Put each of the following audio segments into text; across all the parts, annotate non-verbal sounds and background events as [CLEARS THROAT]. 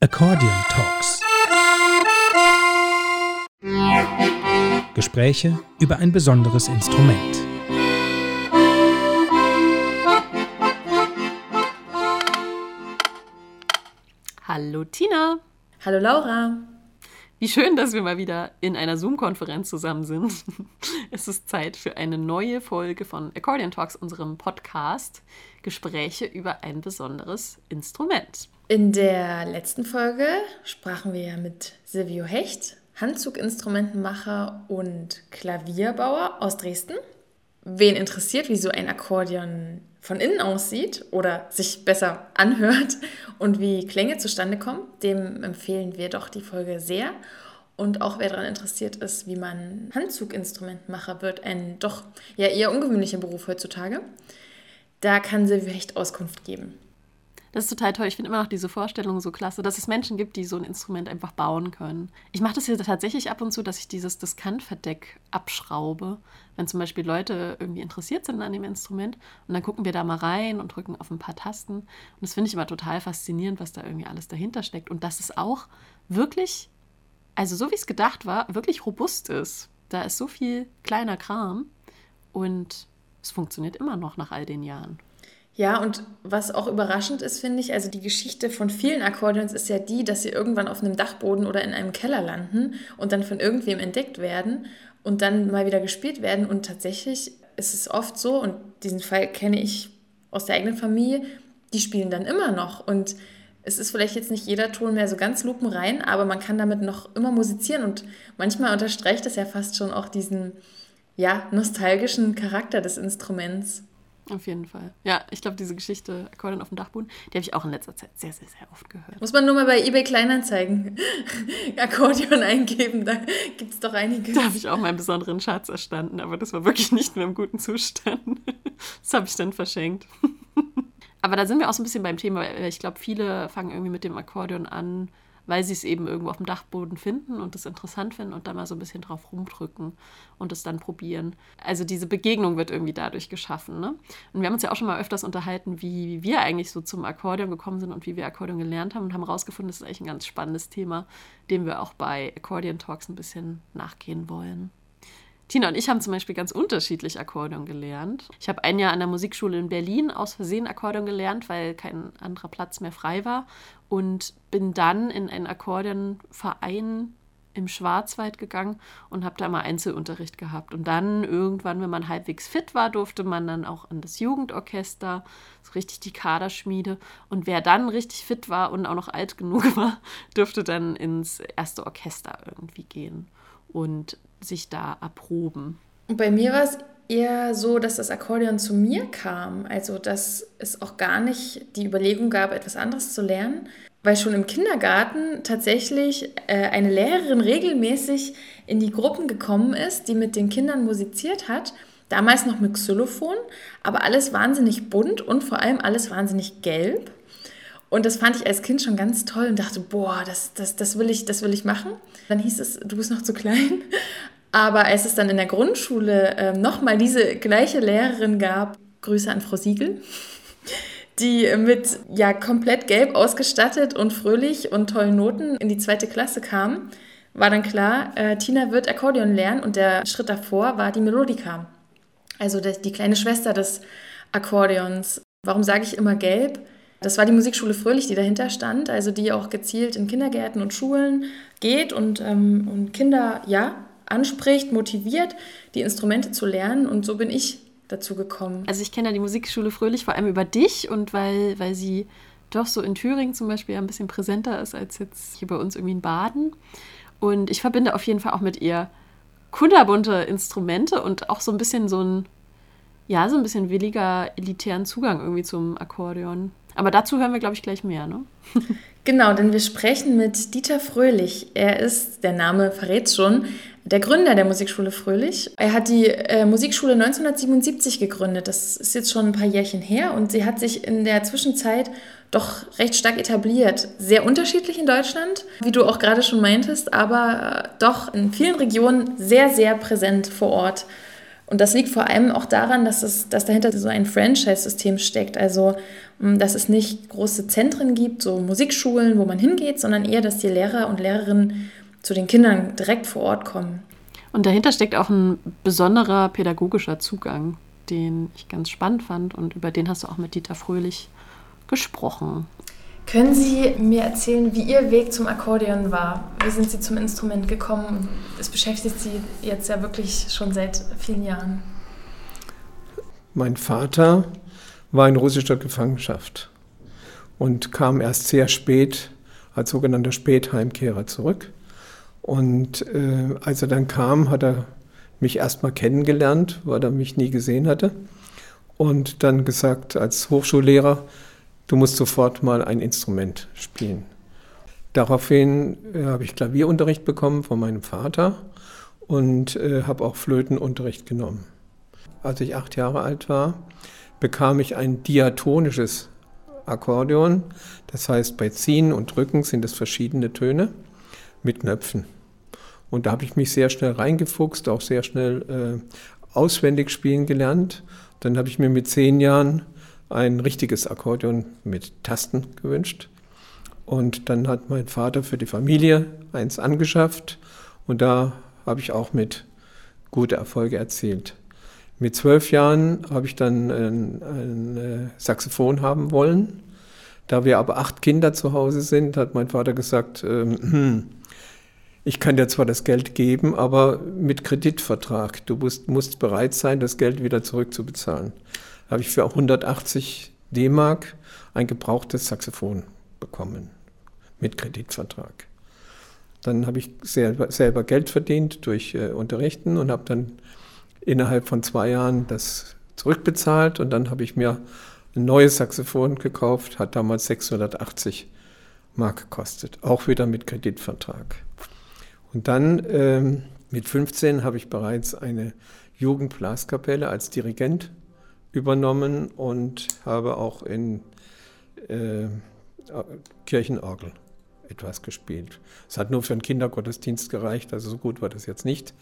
Accordion Talks. Gespräche über ein besonderes Instrument. Hallo Tina. Hallo Laura. Wie schön, dass wir mal wieder in einer Zoom-Konferenz zusammen sind. [LAUGHS] Es ist Zeit für eine neue Folge von Accordion Talks, unserem Podcast. Gespräche über ein besonderes Instrument. In der letzten Folge sprachen wir ja mit Silvio Hecht, Handzuginstrumentenmacher und Klavierbauer aus Dresden. Wen interessiert, wie so ein Akkordeon von innen aussieht oder sich besser anhört und wie Klänge zustande kommen, dem empfehlen wir doch die Folge sehr. Und auch wer daran interessiert ist, wie man Handzuginstrumentmacher wird, ein doch ja eher ungewöhnlicher Beruf heutzutage, da kann Silvio Hecht Auskunft geben. Das ist total toll. Ich finde immer noch diese Vorstellung so klasse, dass es Menschen gibt, die so ein Instrument einfach bauen können. Ich mache das hier tatsächlich ab und zu, dass ich dieses Diskantverdeck abschraube, wenn zum Beispiel Leute irgendwie interessiert sind an dem Instrument und dann gucken wir da mal rein und drücken auf ein paar Tasten. Und das finde ich immer total faszinierend, was da irgendwie alles dahinter steckt und dass es auch wirklich, also so wie es gedacht war, wirklich robust ist. Da ist so viel kleiner Kram und es funktioniert immer noch nach all den Jahren. Ja, und was auch überraschend ist, finde ich, also die Geschichte von vielen Akkordeons ist ja die, dass sie irgendwann auf einem Dachboden oder in einem Keller landen und dann von irgendwem entdeckt werden und dann mal wieder gespielt werden. Und tatsächlich ist es oft so, und diesen Fall kenne ich aus der eigenen Familie, die spielen dann immer noch. Und es ist vielleicht jetzt nicht jeder Ton mehr so ganz lupenrein, aber man kann damit noch immer musizieren und manchmal unterstreicht das ja fast schon auch diesen ja, nostalgischen Charakter des Instruments. Auf jeden Fall. Ja, ich glaube, diese Geschichte Akkordeon auf dem Dachboden, die habe ich auch in letzter Zeit sehr, sehr, sehr oft gehört. Muss man nur mal bei eBay Kleinanzeigen [LAUGHS] Akkordeon eingeben, da gibt es doch einige. Da habe ich auch meinen besonderen Schatz erstanden, aber das war wirklich nicht mehr im guten Zustand. [LAUGHS] Das habe ich dann verschenkt. [LAUGHS] Aber da sind wir auch so ein bisschen beim Thema. Ich glaube, viele fangen irgendwie mit dem Akkordeon an, weil sie es eben irgendwo auf dem Dachboden finden und es interessant finden und da mal so ein bisschen drauf rumdrücken und es dann probieren. Also diese Begegnung wird irgendwie dadurch geschaffen. Ne? Und wir haben uns ja auch schon mal öfters unterhalten, wie wir eigentlich so zum Akkordeon gekommen sind und wie wir Akkordeon gelernt haben und haben herausgefunden, das ist eigentlich ein ganz spannendes Thema, dem wir auch bei Accordion Talks ein bisschen nachgehen wollen. Tina und ich haben zum Beispiel ganz unterschiedlich Akkordeon gelernt. Ich habe ein Jahr an der Musikschule in Berlin aus Versehen Akkordeon gelernt, weil kein anderer Platz mehr frei war. Und bin dann in einen Akkordeonverein im Schwarzwald gegangen und habe da mal Einzelunterricht gehabt. Und dann irgendwann, wenn man halbwegs fit war, durfte man dann auch an das Jugendorchester, so richtig die Kaderschmiede. Und wer dann richtig fit war und auch noch alt genug [LAUGHS] war, durfte dann ins erste Orchester irgendwie gehen. Und sich da erproben. Bei mir war es eher so, dass das Akkordeon zu mir kam. Also, dass es auch gar nicht die Überlegung gab, etwas anderes zu lernen, weil schon im Kindergarten tatsächlich äh, eine Lehrerin regelmäßig in die Gruppen gekommen ist, die mit den Kindern musiziert hat. Damals noch mit Xylophon, aber alles wahnsinnig bunt und vor allem alles wahnsinnig gelb. Und das fand ich als Kind schon ganz toll und dachte, boah, das, das, das, will, ich, das will ich machen. Dann hieß es, du bist noch zu klein. Aber als es dann in der Grundschule äh, nochmal diese gleiche Lehrerin gab, Grüße an Frau Siegel, [LAUGHS] die mit ja komplett gelb ausgestattet und fröhlich und tollen Noten in die zweite Klasse kam, war dann klar, äh, Tina wird Akkordeon lernen und der Schritt davor war die Melodika. Also die kleine Schwester des Akkordeons. Warum sage ich immer gelb? Das war die Musikschule Fröhlich, die dahinter stand, also die auch gezielt in Kindergärten und Schulen geht und, ähm, und Kinder, ja, anspricht, motiviert, die Instrumente zu lernen. Und so bin ich dazu gekommen. Also ich kenne ja die Musikschule Fröhlich vor allem über dich und weil, weil sie doch so in Thüringen zum Beispiel ein bisschen präsenter ist als jetzt hier bei uns irgendwie in Baden. Und ich verbinde auf jeden Fall auch mit ihr kunterbunte Instrumente und auch so ein bisschen so ein, ja, so ein bisschen williger, elitären Zugang irgendwie zum Akkordeon. Aber dazu hören wir, glaube ich, gleich mehr, ne? genau, denn wir sprechen mit Dieter Fröhlich. Er ist, der Name verrät schon, der Gründer der Musikschule Fröhlich. Er hat die äh, Musikschule 1977 gegründet. Das ist jetzt schon ein paar Jährchen her und sie hat sich in der Zwischenzeit doch recht stark etabliert. Sehr unterschiedlich in Deutschland, wie du auch gerade schon meintest, aber äh, doch in vielen Regionen sehr, sehr präsent vor Ort. Und das liegt vor allem auch daran, dass, es, dass dahinter so ein Franchise-System steckt. Also, mm, dass es nicht große Zentren gibt, so Musikschulen, wo man hingeht, sondern eher, dass die Lehrer und Lehrerinnen zu den Kindern direkt vor Ort kommen. Und dahinter steckt auch ein besonderer pädagogischer Zugang, den ich ganz spannend fand und über den hast du auch mit Dieter Fröhlich gesprochen. Können Sie mir erzählen, wie Ihr Weg zum Akkordeon war? Wie sind Sie zum Instrument gekommen? Es beschäftigt Sie jetzt ja wirklich schon seit vielen Jahren. Mein Vater war in russischer Gefangenschaft und kam erst sehr spät als sogenannter Spätheimkehrer zurück. Und äh, als er dann kam, hat er mich erstmal kennengelernt, weil er mich nie gesehen hatte. Und dann gesagt als Hochschullehrer, du musst sofort mal ein Instrument spielen. Daraufhin äh, habe ich Klavierunterricht bekommen von meinem Vater und äh, habe auch Flötenunterricht genommen. Als ich acht Jahre alt war, bekam ich ein diatonisches Akkordeon. Das heißt, bei Ziehen und Drücken sind es verschiedene Töne mit Knöpfen. Und da habe ich mich sehr schnell reingefuchst, auch sehr schnell äh, auswendig spielen gelernt. Dann habe ich mir mit zehn Jahren ein richtiges Akkordeon mit Tasten gewünscht. Und dann hat mein Vater für die Familie eins angeschafft und da habe ich auch mit gute Erfolge erzielt. Mit zwölf Jahren habe ich dann ein, ein äh, Saxophon haben wollen. Da wir aber acht Kinder zu Hause sind, hat mein Vater gesagt, ähm, ich kann dir zwar das Geld geben, aber mit Kreditvertrag. Du musst, musst bereit sein, das Geld wieder zurückzubezahlen habe ich für 180 D-Mark ein gebrauchtes Saxophon bekommen mit Kreditvertrag. Dann habe ich selber, selber Geld verdient durch äh, Unterrichten und habe dann innerhalb von zwei Jahren das zurückbezahlt und dann habe ich mir ein neues Saxophon gekauft, hat damals 680 Mark gekostet, auch wieder mit Kreditvertrag. Und dann ähm, mit 15 habe ich bereits eine Jugendblaskapelle als Dirigent übernommen und habe auch in äh, Kirchenorgel etwas gespielt. Es hat nur für einen Kindergottesdienst gereicht, also so gut war das jetzt nicht,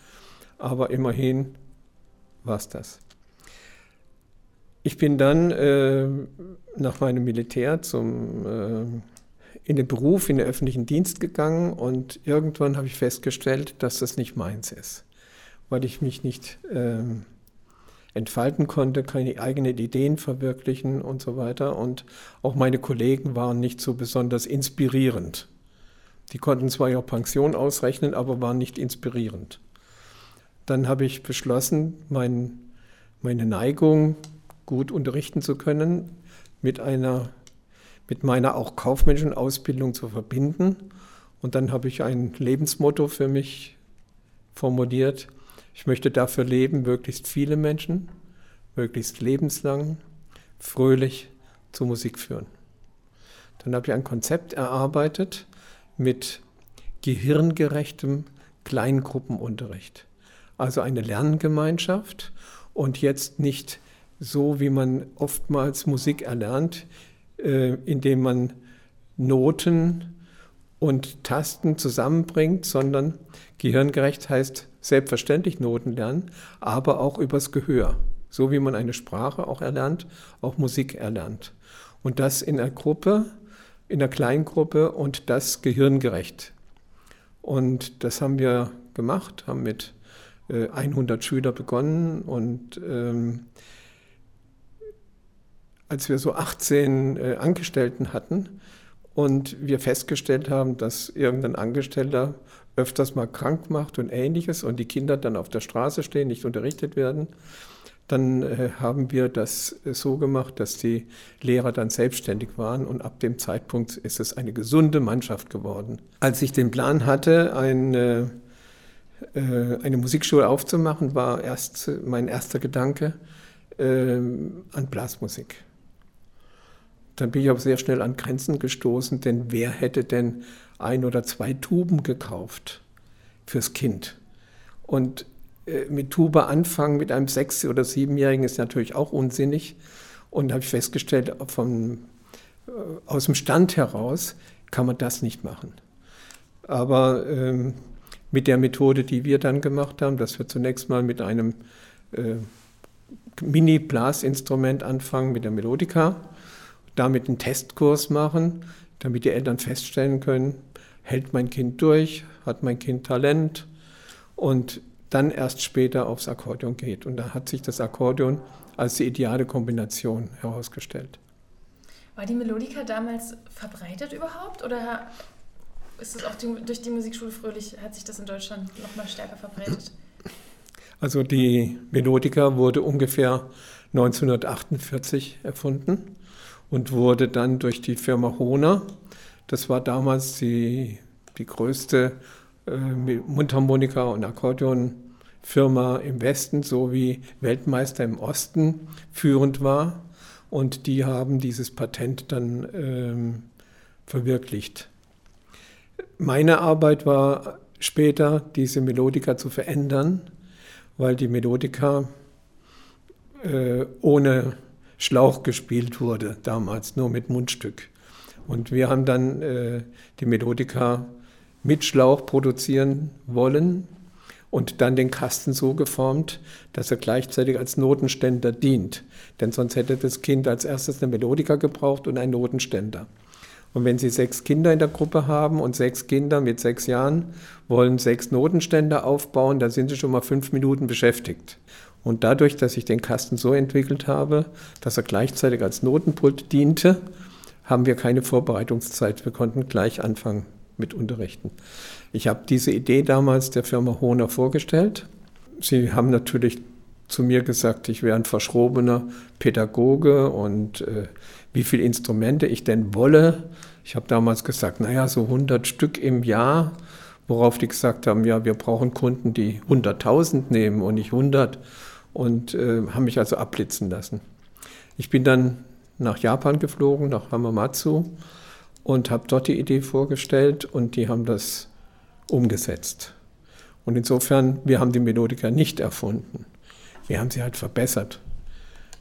aber immerhin war es das. Ich bin dann äh, nach meinem Militär zum, äh, in den Beruf, in den öffentlichen Dienst gegangen und irgendwann habe ich festgestellt, dass das nicht meins ist, weil ich mich nicht äh, entfalten konnte, keine eigenen Ideen verwirklichen und so weiter. Und auch meine Kollegen waren nicht so besonders inspirierend. Die konnten zwar ihre Pension ausrechnen, aber waren nicht inspirierend. Dann habe ich beschlossen, mein, meine Neigung, gut unterrichten zu können, mit, einer, mit meiner auch kaufmännischen Ausbildung zu verbinden. Und dann habe ich ein Lebensmotto für mich formuliert, ich möchte dafür leben, möglichst viele Menschen, möglichst lebenslang, fröhlich zur Musik führen. Dann habe ich ein Konzept erarbeitet mit gehirngerechtem Kleingruppenunterricht. Also eine Lerngemeinschaft und jetzt nicht so, wie man oftmals Musik erlernt, äh, indem man Noten und Tasten zusammenbringt, sondern gehirngerecht heißt selbstverständlich Noten lernen, aber auch übers Gehör. So wie man eine Sprache auch erlernt, auch Musik erlernt. Und das in einer Gruppe, in einer Kleingruppe und das gehirngerecht. Und das haben wir gemacht, haben mit 100 äh, Schüler begonnen und ähm, als wir so 18 äh, Angestellten hatten und wir festgestellt haben, dass irgendein Angestellter öfters mal krank macht und ähnliches und die Kinder dann auf der Straße stehen, nicht unterrichtet werden, dann äh, haben wir das äh, so gemacht, dass die Lehrer dann selbstständig waren und ab dem Zeitpunkt ist es eine gesunde Mannschaft geworden. Als ich den Plan hatte, eine, äh, eine Musikschule aufzumachen, war erst mein erster Gedanke an Blasmusik. Dann bin ich aber sehr schnell an Grenzen gestoßen, denn wer hätte denn ein oder zwei Tuben gekauft fürs Kind. Und äh, mit Tuba anfangen mit einem sechs- oder siebenjährigen ist natürlich auch unsinnig. Und habe ich festgestellt, vom, äh, aus dem Stand heraus kann man das nicht machen. Aber ähm, mit der Methode, die wir dann gemacht haben, dass wir zunächst mal mit einem äh, Mini-Blasinstrument anfangen mit der Melodika, damit einen Testkurs machen, damit die Eltern feststellen können, hält mein Kind durch, hat mein Kind Talent und dann erst später aufs Akkordeon geht. Und da hat sich das Akkordeon als die ideale Kombination herausgestellt. War die Melodika damals verbreitet überhaupt oder ist es auch die, durch die Musikschule Fröhlich, hat sich das in Deutschland noch mal stärker verbreitet? Also die Melodika wurde ungefähr 1948 erfunden und wurde dann durch die Firma Hohner, das war damals die, die größte äh, Mundharmonika- und Akkordeonfirma im Westen sowie Weltmeister im Osten führend war. Und die haben dieses Patent dann ähm, verwirklicht. Meine Arbeit war später, diese Melodika zu verändern, weil die Melodika äh, ohne Schlauch gespielt wurde, damals nur mit Mundstück. Und wir haben dann äh, die Melodika mit Schlauch produzieren wollen und dann den Kasten so geformt, dass er gleichzeitig als Notenständer dient. Denn sonst hätte das Kind als erstes eine Melodika gebraucht und einen Notenständer. Und wenn Sie sechs Kinder in der Gruppe haben und sechs Kinder mit sechs Jahren wollen sechs Notenständer aufbauen, dann sind Sie schon mal fünf Minuten beschäftigt. Und dadurch, dass ich den Kasten so entwickelt habe, dass er gleichzeitig als Notenpult diente, haben wir keine Vorbereitungszeit. Wir konnten gleich anfangen mit Unterrichten. Ich habe diese Idee damals der Firma Hohner vorgestellt. Sie haben natürlich zu mir gesagt, ich wäre ein verschrobener Pädagoge und äh, wie viele Instrumente ich denn wolle. Ich habe damals gesagt, naja, so 100 Stück im Jahr, worauf die gesagt haben, ja, wir brauchen Kunden, die 100.000 nehmen und nicht 100 und äh, haben mich also abblitzen lassen. Ich bin dann nach Japan geflogen, nach Hamamatsu und habe dort die Idee vorgestellt und die haben das umgesetzt. Und insofern, wir haben die Melodika nicht erfunden. Wir haben sie halt verbessert.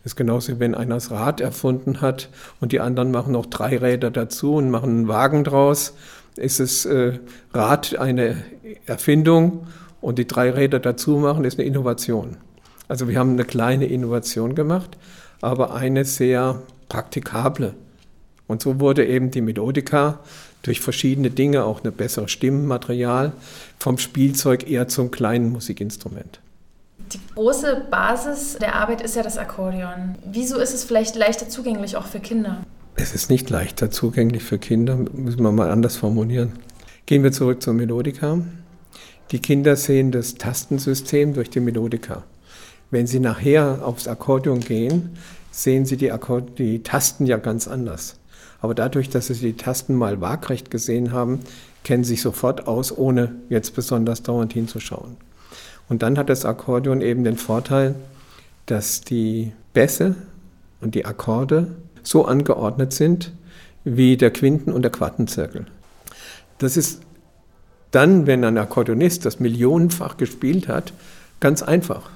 Das ist genauso, wenn einer das Rad erfunden hat und die anderen machen noch drei Räder dazu und machen einen Wagen draus. Ist das äh, Rad eine Erfindung und die drei Räder dazu machen, ist eine Innovation. Also wir haben eine kleine Innovation gemacht, aber eine sehr praktikable. Und so wurde eben die Melodika durch verschiedene Dinge, auch eine bessere Stimmenmaterial, vom Spielzeug eher zum kleinen Musikinstrument. Die große Basis der Arbeit ist ja das Akkordeon. Wieso ist es vielleicht leichter zugänglich auch für Kinder? Es ist nicht leichter zugänglich für Kinder, müssen wir mal anders formulieren. Gehen wir zurück zur Melodika. Die Kinder sehen das Tastensystem durch die Melodika. Wenn sie nachher aufs Akkordeon gehen, sehen Sie die, Akkord die Tasten ja ganz anders. Aber dadurch, dass Sie die Tasten mal waagrecht gesehen haben, kennen Sie sich sofort aus, ohne jetzt besonders dauernd hinzuschauen. Und dann hat das Akkordeon eben den Vorteil, dass die Bässe und die Akkorde so angeordnet sind wie der Quinten- und der Quartenzirkel. Das ist dann, wenn ein Akkordeonist das millionenfach gespielt hat, ganz einfach.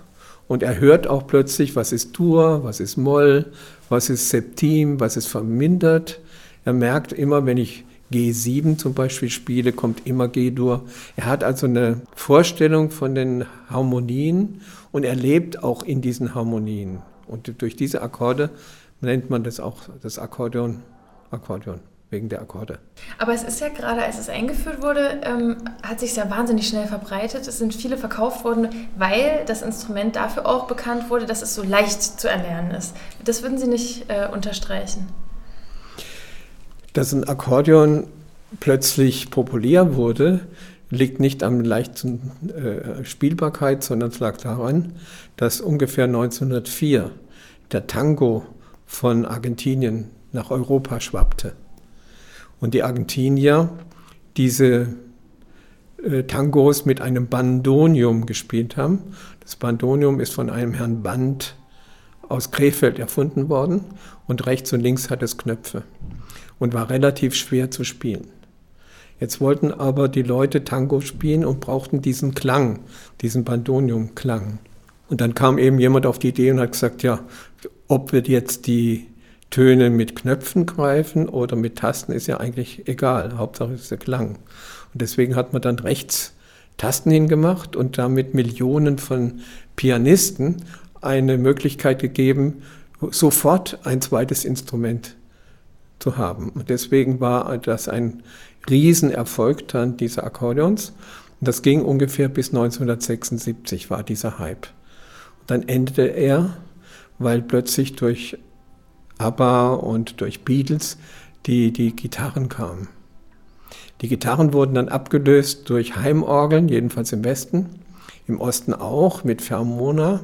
Und er hört auch plötzlich, was ist Dur, was ist Moll, was ist Septim, was ist vermindert. Er merkt immer, wenn ich G7 zum Beispiel spiele, kommt immer G-Dur. Er hat also eine Vorstellung von den Harmonien und er lebt auch in diesen Harmonien. Und durch diese Akkorde nennt man das auch das Akkordeon, Akkordeon wegen der Akkorde. Aber es ist ja gerade, als es eingeführt wurde, ähm, hat sich ja wahnsinnig schnell verbreitet. Es sind viele verkauft worden, weil das Instrument dafür auch bekannt wurde, dass es so leicht zu erlernen ist. Das würden Sie nicht äh, unterstreichen? Dass ein Akkordeon plötzlich populär wurde, liegt nicht am leichten äh, Spielbarkeit, sondern es lag daran, dass ungefähr 1904 der Tango von Argentinien nach Europa schwappte und die Argentinier diese äh, Tangos mit einem Bandonium gespielt haben. Das Bandonium ist von einem Herrn Band aus Krefeld erfunden worden und rechts und links hat es Knöpfe und war relativ schwer zu spielen. Jetzt wollten aber die Leute Tango spielen und brauchten diesen Klang, diesen Bandonium-Klang. Und dann kam eben jemand auf die Idee und hat gesagt, ja, ob wir jetzt die Töne mit Knöpfen greifen oder mit Tasten ist ja eigentlich egal. Hauptsache ist der Klang. Und deswegen hat man dann rechts Tasten hingemacht und damit Millionen von Pianisten eine Möglichkeit gegeben, sofort ein zweites Instrument zu haben. Und deswegen war das ein Riesenerfolg dann dieser Akkordeons. Und das ging ungefähr bis 1976 war dieser Hype. Und dann endete er, weil plötzlich durch ABBA und durch Beatles die, die Gitarren kamen. Die Gitarren wurden dann abgelöst durch Heimorgeln, jedenfalls im Westen, im Osten auch mit Fermona,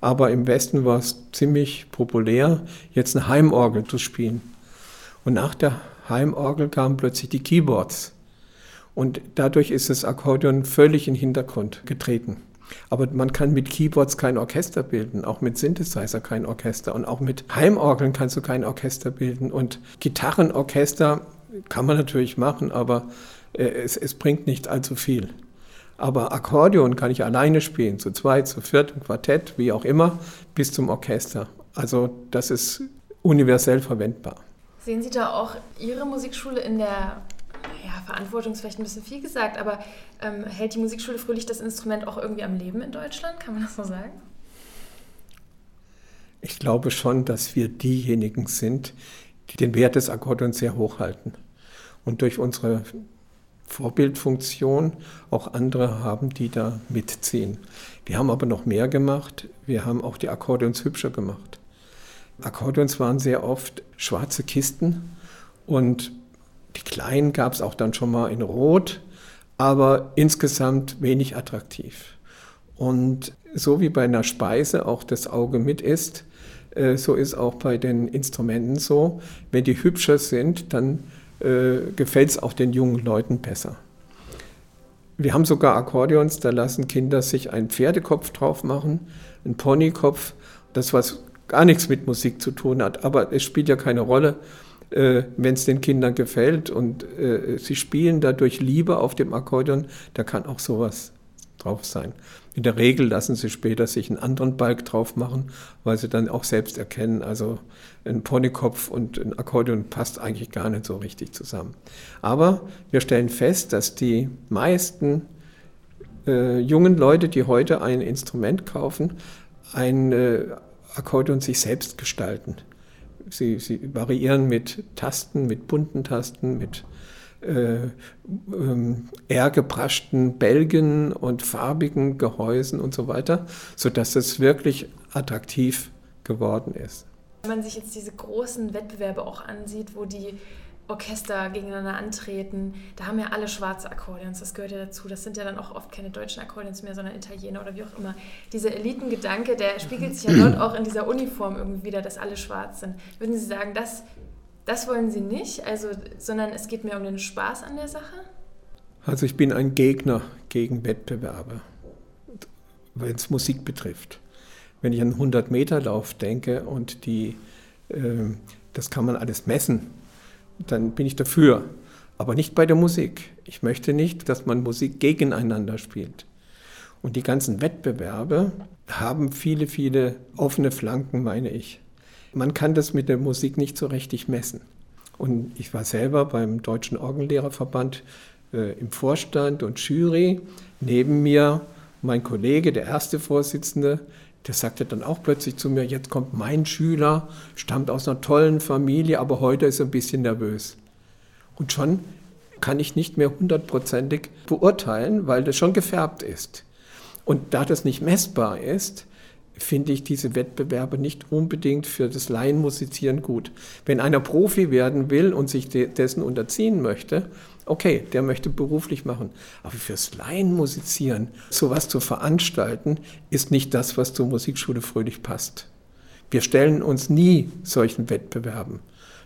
aber im Westen war es ziemlich populär, jetzt eine Heimorgel zu spielen. Und nach der Heimorgel kamen plötzlich die Keyboards. Und dadurch ist das Akkordeon völlig in den Hintergrund getreten. Aber man kann mit Keyboards kein Orchester bilden, auch mit Synthesizer kein Orchester und auch mit Heimorgeln kannst du kein Orchester bilden. Und Gitarrenorchester kann man natürlich machen, aber äh, es, es bringt nicht allzu viel. Aber Akkordeon kann ich alleine spielen, zu zweit, zu viert, im Quartett, wie auch immer, bis zum Orchester. Also das ist universell verwendbar. Sehen Sie da auch Ihre Musikschule in der Verantwortung ist vielleicht ein bisschen viel gesagt, aber ähm, hält die Musikschule Fröhlich das Instrument auch irgendwie am Leben in Deutschland? Kann man das so sagen? Ich glaube schon, dass wir diejenigen sind, die den Wert des Akkordeons sehr hoch halten. Und durch unsere Vorbildfunktion auch andere haben, die da mitziehen. Wir haben aber noch mehr gemacht. Wir haben auch die Akkordeons hübscher gemacht. Akkordeons waren sehr oft schwarze Kisten und die kleinen gab es auch dann schon mal in Rot, aber insgesamt wenig attraktiv. Und so wie bei einer Speise auch das Auge mit ist, äh, so ist auch bei den Instrumenten so. Wenn die hübscher sind, dann äh, gefällt es auch den jungen Leuten besser. Wir haben sogar Akkordeons, da lassen Kinder sich einen Pferdekopf drauf machen, einen Ponykopf, das was gar nichts mit Musik zu tun hat, aber es spielt ja keine Rolle, äh, wenn es den Kindern gefällt und äh, sie spielen dadurch Liebe auf dem Akkordeon, da kann auch sowas drauf sein. In der Regel lassen sie später sich einen anderen Balk drauf machen, weil sie dann auch selbst erkennen, also ein Ponykopf und ein Akkordeon passt eigentlich gar nicht so richtig zusammen. Aber wir stellen fest, dass die meisten äh, jungen Leute, die heute ein Instrument kaufen, ein äh, Akkordeon sich selbst gestalten. Sie, sie variieren mit Tasten, mit bunten Tasten, mit äh, ähm, eher gebraschten Bälgen und farbigen Gehäusen und so weiter, sodass es wirklich attraktiv geworden ist. Wenn man sich jetzt diese großen Wettbewerbe auch ansieht, wo die Orchester gegeneinander antreten, da haben ja alle schwarze Akkordeons, das gehört ja dazu. Das sind ja dann auch oft keine deutschen Akkordeons mehr, sondern Italiener oder wie auch immer. Dieser Elitengedanke, der spiegelt sich ja [CLEARS THROAT] dort auch in dieser Uniform irgendwie wieder, dass alle schwarz sind. Würden Sie sagen, das, das wollen Sie nicht, also, sondern es geht mehr um den Spaß an der Sache? Also ich bin ein Gegner gegen Wettbewerbe, wenn es Musik betrifft. Wenn ich an 100-Meter-Lauf denke und die, äh, das kann man alles messen, dann bin ich dafür. Aber nicht bei der Musik. Ich möchte nicht, dass man Musik gegeneinander spielt. Und die ganzen Wettbewerbe haben viele, viele offene Flanken, meine ich. Man kann das mit der Musik nicht so richtig messen. Und ich war selber beim Deutschen Orgenlehrerverband äh, im Vorstand und Jury. Neben mir mein Kollege, der erste Vorsitzende, der sagte dann auch plötzlich zu mir, jetzt kommt mein Schüler, stammt aus einer tollen Familie, aber heute ist er ein bisschen nervös. Und schon kann ich nicht mehr hundertprozentig beurteilen, weil das schon gefärbt ist. Und da das nicht messbar ist, finde ich diese Wettbewerbe nicht unbedingt für das Laienmusizieren gut. Wenn einer Profi werden will und sich dessen unterziehen möchte, okay, der möchte beruflich machen. Aber fürs Laienmusizieren, sowas zu veranstalten, ist nicht das, was zur Musikschule Fröhlich passt. Wir stellen uns nie solchen Wettbewerben.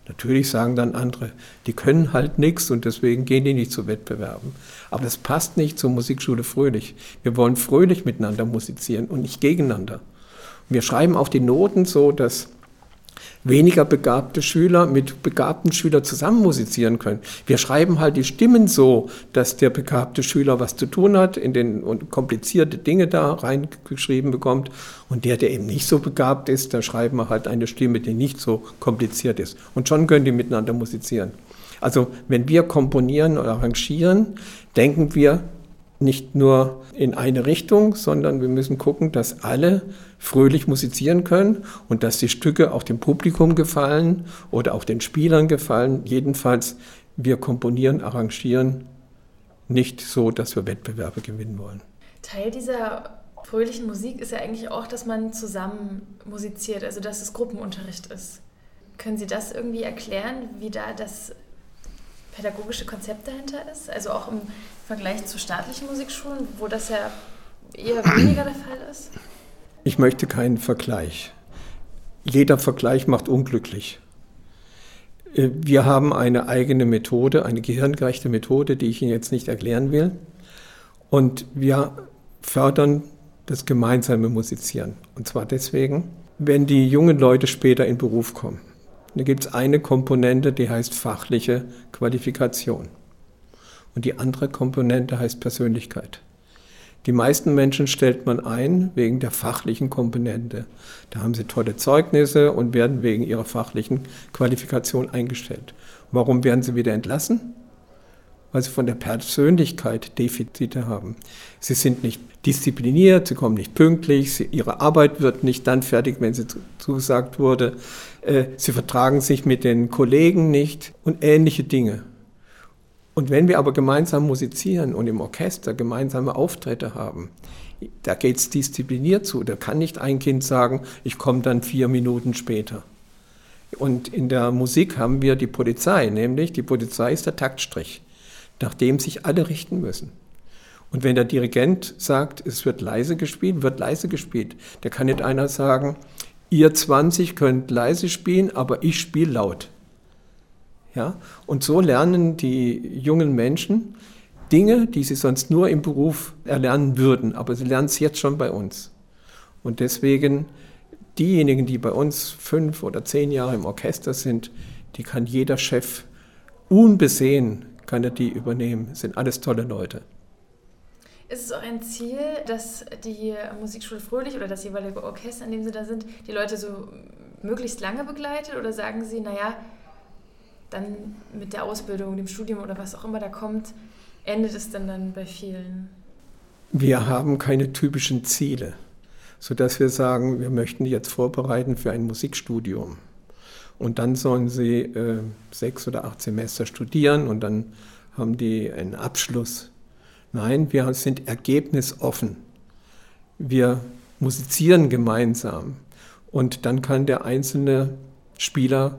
Natürlich sagen dann andere, die können halt nichts und deswegen gehen die nicht zu Wettbewerben. Aber das passt nicht zur Musikschule Fröhlich. Wir wollen fröhlich miteinander musizieren und nicht gegeneinander. Wir schreiben auch die Noten so, dass weniger begabte Schüler mit begabten Schülern zusammen musizieren können. Wir schreiben halt die Stimmen so, dass der begabte Schüler was zu tun hat, in den und komplizierte Dinge da reingeschrieben bekommt und der, der eben nicht so begabt ist, da schreiben wir halt eine Stimme, die nicht so kompliziert ist. Und schon können die miteinander musizieren. Also wenn wir komponieren oder arrangieren, denken wir nicht nur in eine Richtung, sondern wir müssen gucken, dass alle fröhlich musizieren können und dass die Stücke auch dem Publikum gefallen oder auch den Spielern gefallen. Jedenfalls, wir komponieren, arrangieren nicht so, dass wir Wettbewerbe gewinnen wollen. Teil dieser fröhlichen Musik ist ja eigentlich auch, dass man zusammen musiziert, also dass es Gruppenunterricht ist. Können Sie das irgendwie erklären, wie da das pädagogische Konzept dahinter ist? Also auch im Vergleich zu staatlichen Musikschulen, wo das ja eher [CLEARS THROAT] weniger der Fall ist? Ich möchte keinen Vergleich. Jeder Vergleich macht unglücklich. Äh, wir haben eine eigene Methode, eine gehirngerechte Methode, die ich Ihnen jetzt nicht erklären will. Und wir fördern das gemeinsame Musizieren. Und zwar deswegen, wenn die jungen Leute später in Beruf kommen. Da gibt es eine Komponente, die heißt fachliche Qualifikation. Und die andere Komponente heißt Persönlichkeit. Die meisten Menschen stellt man ein wegen der fachlichen Komponente. Da haben sie tolle Zeugnisse und werden wegen ihrer fachlichen Qualifikation eingestellt. Warum werden sie wieder entlassen? Weil sie von der Persönlichkeit Defizite haben. Sie sind nicht diszipliniert, sie kommen nicht pünktlich, sie, ihre Arbeit wird nicht dann fertig, wenn sie zugesagt wurde. Äh, sie vertragen sich mit den Kollegen nicht und ähnliche Dinge. Und wenn wir aber gemeinsam musizieren und im Orchester gemeinsame Auftritte haben, da geht es diszipliniert zu. Da kann nicht ein Kind sagen, ich komme dann vier Minuten später. Und in der Musik haben wir die Polizei, nämlich die Polizei ist der Taktstrich, nach dem sich alle richten müssen. Und wenn der Dirigent sagt, es wird leise gespielt, wird leise gespielt. Da kann nicht einer sagen, ihr 20 könnt leise spielen, aber ich spiele laut. Ja? Und so lernen die jungen Menschen Dinge, die sie sonst nur im Beruf erlernen würden, aber sie lernen es jetzt schon bei uns. Und deswegen, diejenigen, die bei uns fünf oder zehn Jahre im Orchester sind, die kann jeder Chef unbesehen, kann er die übernehmen. Das sind alles tolle Leute. Ist es auch ein Ziel, dass die Musikschule Fröhlich oder das jeweilige Orchester, in dem Sie da sind, die Leute so möglichst lange begleitet? Oder sagen Sie, naja, dann mit der Ausbildung, dem Studium oder was auch immer da kommt, endet es dann, dann bei vielen? Wir haben keine typischen Ziele, sodass wir sagen, wir möchten jetzt vorbereiten für ein Musikstudium. Und dann sollen sie äh, sechs oder acht Semester studieren und dann haben die einen Abschluss. Nein, wir sind ergebnisoffen. Wir musizieren gemeinsam. Und dann kann der einzelne Spieler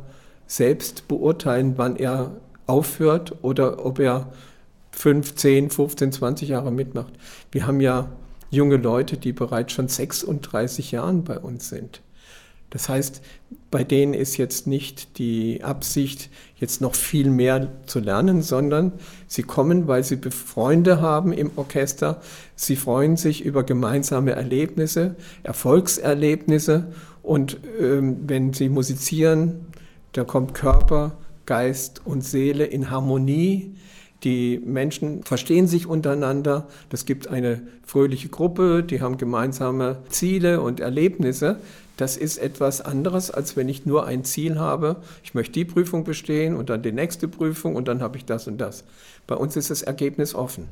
selbst beurteilen, wann er aufhört oder ob er 5, 10, 15, 20 Jahre mitmacht. Wir haben ja junge Leute, die bereits schon 36 Jahren bei uns sind. Das heißt, bei denen ist jetzt nicht die Absicht, jetzt noch viel mehr zu lernen, sondern sie kommen, weil sie Freunde haben im Orchester. Sie freuen sich über gemeinsame Erlebnisse, Erfolgserlebnisse. Und ähm, wenn sie musizieren, da kommt Körper, Geist und Seele in Harmonie. Die Menschen verstehen sich untereinander. Das gibt eine fröhliche Gruppe, die haben gemeinsame Ziele und Erlebnisse. Das ist etwas anderes, als wenn ich nur ein Ziel habe. Ich möchte die Prüfung bestehen und dann die nächste Prüfung und dann habe ich das und das. Bei uns ist das Ergebnis offen.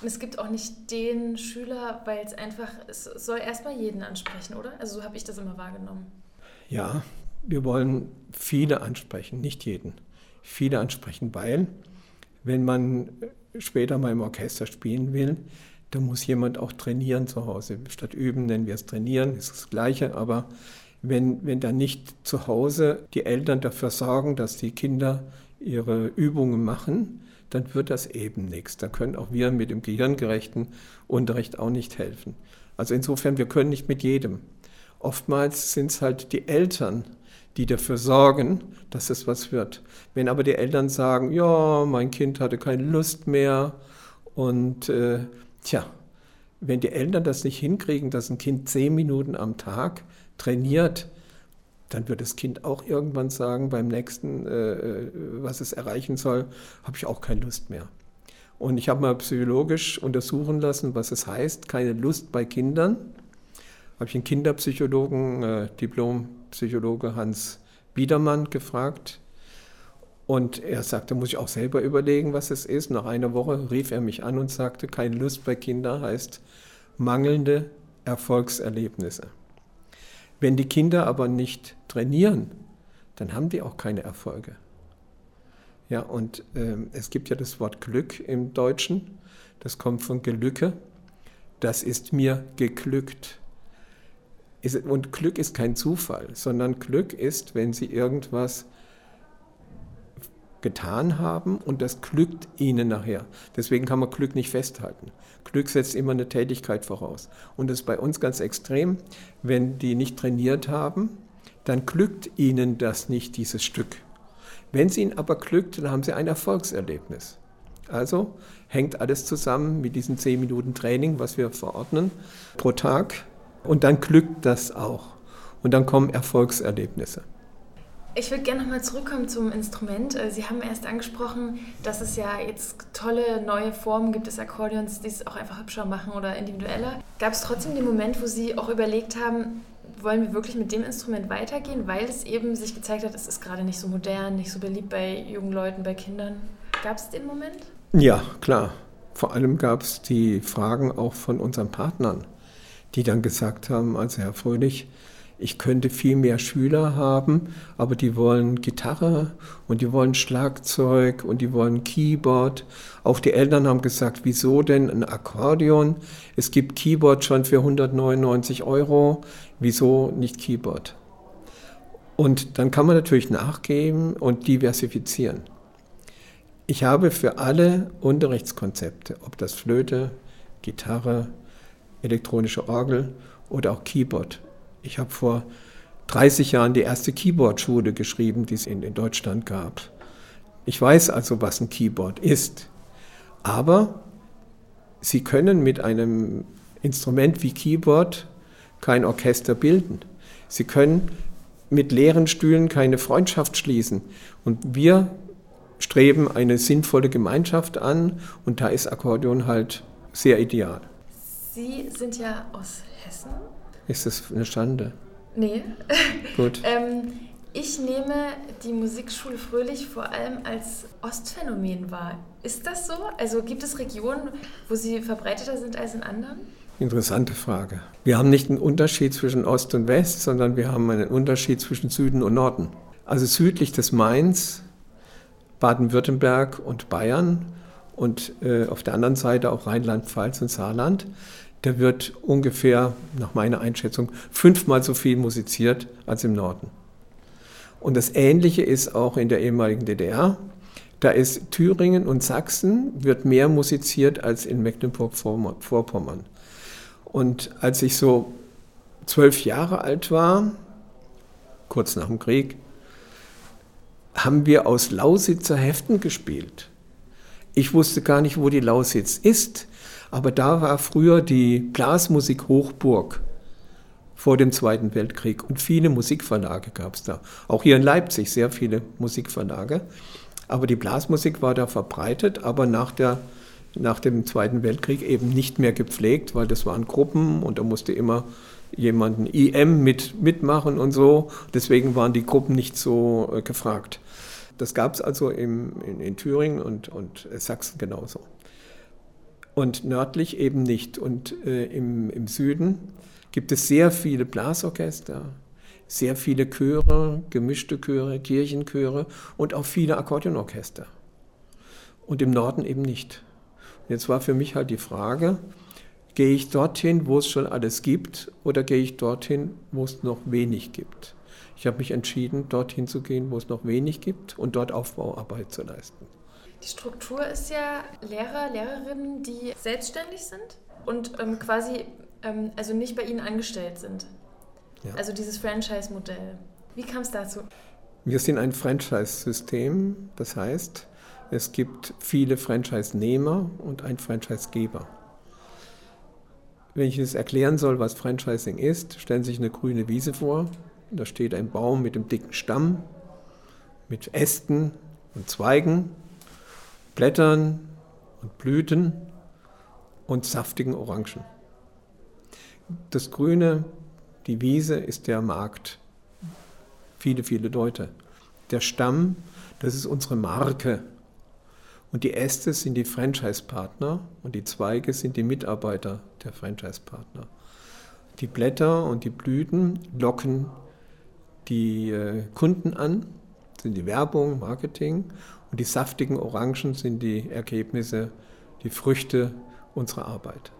Und es gibt auch nicht den Schüler, weil es einfach, es soll erstmal jeden ansprechen, oder? Also so habe ich das immer wahrgenommen. Ja, wir wollen viele ansprechen, nicht jeden. Viele ansprechen, weil wenn man später mal im Orchester spielen will, da muss jemand auch trainieren zu Hause. Statt üben nennen wir es trainieren, ist das Gleiche, aber wenn, wenn dann nicht zu Hause die Eltern dafür sorgen, dass die Kinder ihre Übungen machen, dann wird das eben nichts. Da können auch wir mit dem gehirngerechten Unterricht auch nicht helfen. Also insofern, wir können nicht mit jedem. Oftmals sind es halt die Eltern, die dafür sorgen, dass es was wird. Wenn aber die Eltern sagen, ja, mein Kind hatte keine Lust mehr und äh, tja, wenn die Eltern das nicht hinkriegen, dass ein Kind zehn Minuten am Tag trainiert, dann wird das Kind auch irgendwann sagen, beim nächsten, äh, äh was es erreichen soll, habe ich auch keine Lust mehr. Und ich habe mal psychologisch untersuchen lassen, was es heißt, keine Lust bei Kindern habe ich einen Kinderpsychologen, äh, Diplompsychologe Hans Biedermann gefragt. Und er sagte, muss ich auch selber überlegen, was es ist. Nach einer Woche rief er mich an und sagte, keine Lust bei Kindern heißt mangelnde Erfolgserlebnisse. Wenn die Kinder aber nicht trainieren, dann haben die auch keine Erfolge. Ja, und ähm, es gibt ja das Wort Glück im Deutschen. Das kommt von Gelücke. Das ist mir geglückt. Und Glück ist kein Zufall, sondern Glück ist, wenn Sie irgendwas getan haben und das glückt ihnen nachher. Deswegen kann man Glück nicht festhalten. Glück setzt immer eine Tätigkeit voraus. Und das ist bei uns ganz extrem. Wenn die nicht trainiert haben, dann glückt ihnen das nicht, dieses Stück. Wenn es ihnen aber glückt, dann haben sie ein Erfolgserlebnis. Also hängt alles zusammen mit diesen 10 Minuten Training, was wir verordnen pro Tag. Und dann glückt das auch. Und dann kommen Erfolgserlebnisse. Ich würde gerne nochmal zurückkommen zum Instrument. Äh, Sie haben erst angesprochen, dass es ja jetzt tolle neue Formen gibt des Akkordeons, die es auch einfach hübscher machen oder individueller. Gab es trotzdem den Moment, wo Sie auch überlegt haben, wollen wir wirklich mit dem Instrument weitergehen, weil es eben sich gezeigt hat, es ist gerade nicht so modern, nicht so beliebt bei jungen Leuten, bei Kindern? Gab es den Moment? Ja, klar. Vor allem gab es die Fragen auch von unseren Partnern, die dann gesagt haben, also Herr Fröhlich, ich könnte viel mehr Schüler haben, aber die wollen Gitarre und die wollen Schlagzeug und die wollen Keyboard. Auch die Eltern haben gesagt, wieso denn ein Akkordeon? Es gibt Keyboard schon für 199 Euro, wieso nicht Keyboard? Und dann kann man natürlich nachgeben und diversifizieren. Ich habe für alle Unterrichtskonzepte, ob das Flöte, Gitarre, elektronische Orgel oder auch Keyboard, ich habe vor 30 Jahren die erste Keyboard-Schule geschrieben, die es in, in Deutschland gab. Ich weiß also, was ein Keyboard ist. Aber Sie können mit einem Instrument wie Keyboard kein Orchester bilden. Sie können mit leeren Stühlen keine Freundschaft schließen. Und wir streben eine sinnvolle Gemeinschaft an und da ist Akkordeon halt sehr ideal. Sie sind ja aus Hessen ist das eine Schande? Nee. [LAUGHS] Gut. ähm, ich nehme die Musikschule Fröhlich vor allem als Ostphänomen wahr. Ist das so? Also gibt es Regionen, wo sie verbreiteter sind als in anderen? Interessante Frage. Wir haben nicht einen Unterschied zwischen Ost und West, sondern wir haben einen Unterschied zwischen Süden und Norden. Also südlich des Mains, Baden-Württemberg und Bayern und äh, auf der anderen Seite auch Rheinland-Pfalz und Saarland der wird ungefähr, nach meiner Einschätzung, fünfmal so viel musiziert als im Norden. Und das Ähnliche ist auch in der ehemaligen DDR. Da ist Thüringen und Sachsen wird mehr musiziert als in Mecklenburg-Vorpommern. Und als ich so zwölf Jahre alt war, kurz nach dem Krieg, haben wir aus Lausitzer Heften gespielt. Ich wusste gar nicht, wo die Lausitz ist. Aber da war früher die Blasmusik Hochburg vor dem Zweiten Weltkrieg und viele Musikverlage gab es da. Auch hier in Leipzig sehr viele Musikverlage. Aber die Blasmusik war da verbreitet, aber nach, der, nach dem Zweiten Weltkrieg eben nicht mehr gepflegt, weil das waren Gruppen und da musste immer jemanden IM mit, mitmachen und so. Deswegen waren die Gruppen nicht so äh, gefragt. Das gab es also im, in, in Thüringen und, und Sachsen genauso und nördlich eben nicht. Und äh, im, im Süden gibt es sehr viele Blasorchester, sehr viele Chöre, gemischte Chöre, Kirchenchöre und auch viele Akkordeonorchester. Und im Norden eben nicht. Und jetzt war für mich halt die Frage, gehe ich dorthin, wo es schon alles gibt, oder gehe ich dorthin, wo es noch wenig gibt? Ich habe mich entschieden, dorthin zu gehen, wo es noch wenig gibt und dort Aufbauarbeit zu leisten. Die Struktur ist ja Lehrer, Lehrerinnen, die selbstständig sind und ähm, quasi ähm, also nicht bei Ihnen angestellt sind. Ja. Also dieses Franchise-Modell. Wie kam es dazu? Wir sind ein Franchise-System, das heißt, es gibt viele Franchise-Nehmer und einen Franchise-Geber. Wenn ich es erklären soll, was Franchising ist, stellen Sie sich eine grüne Wiese vor. Da steht ein Baum mit einem dicken Stamm, mit Ästen und Zweigen Blättern und Blüten und saftigen Orangen. Das Grüne, die Wiese, ist der Markt. Viele, viele Leute. Der Stamm, Das ist unsere Marke. Und die Äste sind die Franchise-Partner und die Zweige sind die Mitarbeiter der Franchise-Partner. Die Blätter und die Blüten locken die äh, Kunden an, sind die Werbung, Marketing und die saftigen Orangen sind die Ergebnisse, die Früchte unserer Arbeit.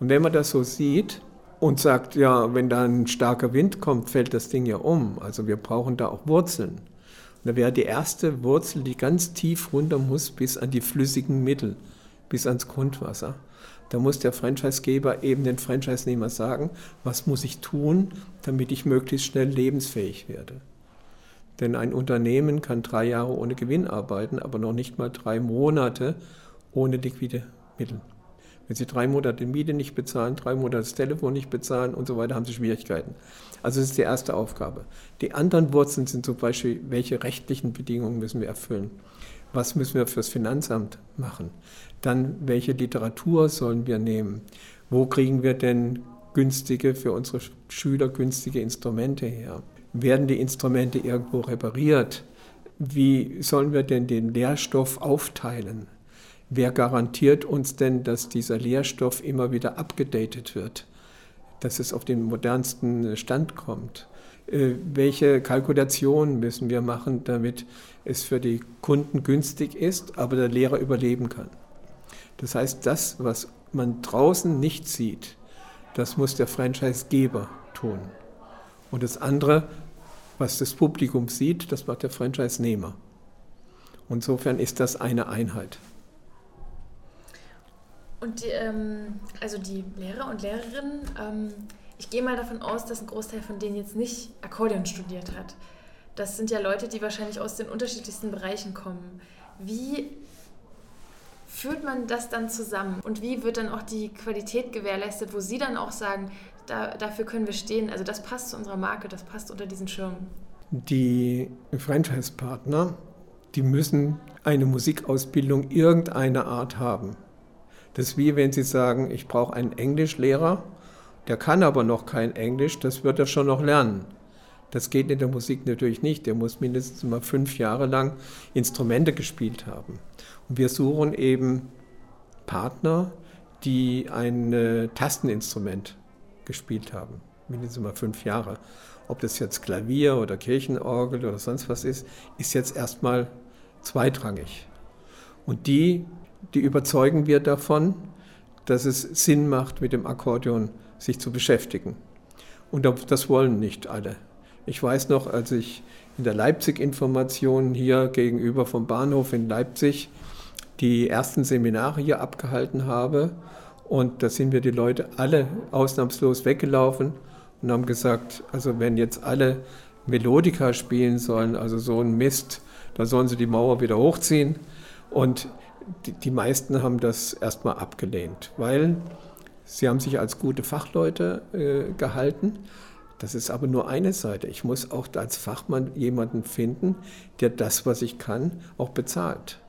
Und wenn man das so sieht und sagt, ja, wenn da ein starker Wind kommt, fällt das Ding ja um. Also wir brauchen da auch Wurzeln. Und da wäre die erste Wurzel, die ganz tief runter muss, bis an die flüssigen Mittel, bis ans Grundwasser. Da muss der Franchisegeber eben den Franchise-Nehmer sagen, was muss ich tun, damit ich möglichst schnell lebensfähig werde. Denn ein Unternehmen kann drei Jahre ohne Gewinn arbeiten, aber noch nicht mal drei Monate ohne liquide Mittel. Wenn Sie drei Monate Miete nicht bezahlen, drei Monate das Telefon nicht bezahlen und so weiter, haben Sie Schwierigkeiten. Also das ist die erste Aufgabe. Die anderen Wurzeln sind zum Beispiel, welche rechtlichen Bedingungen müssen wir erfüllen? Was müssen wir fürs Finanzamt machen? Dann, welche Literatur sollen wir nehmen? Wo kriegen wir denn günstige, für unsere Schüler günstige Instrumente her? Werden die Instrumente irgendwo repariert? Wie sollen wir denn den Lehrstoff aufteilen? Wer garantiert uns denn, dass dieser Lehrstoff immer wieder abgedatet wird, dass es auf den modernsten Stand kommt? Äh, welche Kalkulationen müssen wir machen, damit es für die Kunden günstig ist, aber der Lehrer überleben kann? Das heißt, das, was man draußen nicht sieht, das muss der Franchisegeber tun. Und das andere, was das Publikum sieht, das macht der Franchise-Nehmer. Insofern ist das eine Einheit. Und die, ähm, also die Lehrer und Lehrerinnen, ähm, ich gehe mal davon aus, dass ein Großteil von denen jetzt nicht Akkordeon studiert hat. Das sind ja Leute, die wahrscheinlich aus den unterschiedlichsten Bereichen kommen. Wie führt man das dann zusammen? Und wie wird dann auch die Qualität gewährleistet, wo Sie dann auch sagen, da, dafür können wir stehen, also das passt zu unserer Marke, das passt unter diesen Schirm? Die Franchise-Partner, die müssen eine Musikausbildung irgendeiner Art haben. Das ist wie wenn Sie sagen, ich brauche einen Englischlehrer, der kann aber noch kein Englisch, das wird er schon noch lernen. Das geht in der Musik natürlich nicht. Der muss mindestens mal fünf Jahre lang Instrumente gespielt haben. Und wir suchen eben Partner, die ein äh, Tasteninstrument gespielt haben. Mindestens mal fünf Jahre. Ob das jetzt Klavier oder Kirchenorgel oder sonst was ist, ist jetzt erstmal zweitrangig. Und die die überzeugen wir davon, dass es Sinn macht, mit dem Akkordeon sich zu beschäftigen. Und das wollen nicht alle. Ich weiß noch, als ich in der Leipzig-Information hier gegenüber vom Bahnhof in Leipzig die ersten Seminare hier abgehalten habe, und da sind wir die Leute alle ausnahmslos weggelaufen und haben gesagt, also wenn jetzt alle Melodika spielen sollen, also so ein Mist, da sollen sie die Mauer wieder hochziehen. Und die, die meisten haben das erstmal abgelehnt, weil sie haben sich als gute Fachleute äh, gehalten. Das ist aber nur eine Seite. Ich muss auch als Fachmann jemanden finden, der das, was ich kann, auch bezahlt.